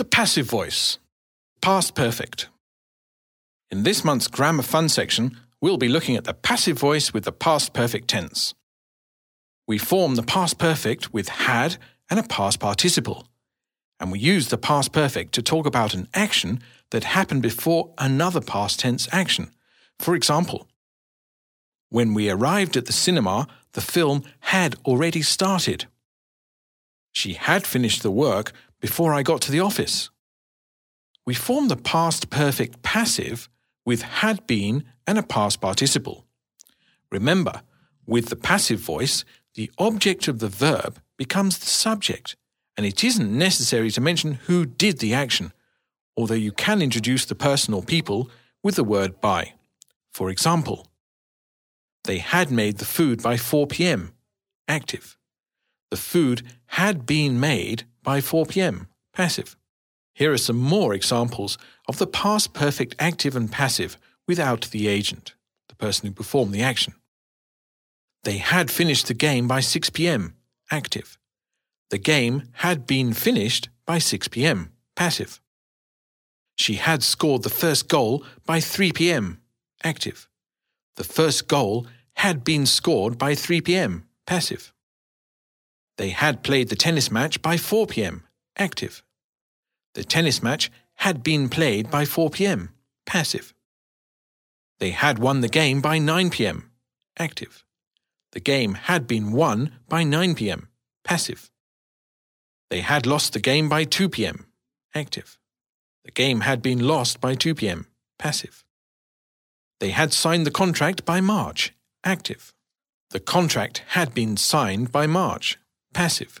The passive voice. Past perfect. In this month's Grammar Fun section, we'll be looking at the passive voice with the past perfect tense. We form the past perfect with had and a past participle, and we use the past perfect to talk about an action that happened before another past tense action. For example, when we arrived at the cinema, the film had already started. She had finished the work before I got to the office. We form the past perfect passive with had been and a past participle. Remember, with the passive voice, the object of the verb becomes the subject, and it isn't necessary to mention who did the action, although you can introduce the person or people with the word by. For example, they had made the food by 4 p.m. Active. The food had been made by 4 p.m. Passive. Here are some more examples of the past perfect active and passive without the agent, the person who performed the action. They had finished the game by 6 p.m. Active. The game had been finished by 6 p.m. Passive. She had scored the first goal by 3 p.m. Active. The first goal had been scored by 3 p.m. Passive. They had played the tennis match by 4 p.m. Active. The tennis match had been played by 4 p.m. Passive. They had won the game by 9 p.m. Active. The game had been won by 9 p.m. Passive. They had lost the game by 2 p.m. Active. The game had been lost by 2 p.m. Passive. They had signed the contract by March. Active. The contract had been signed by March. Passive.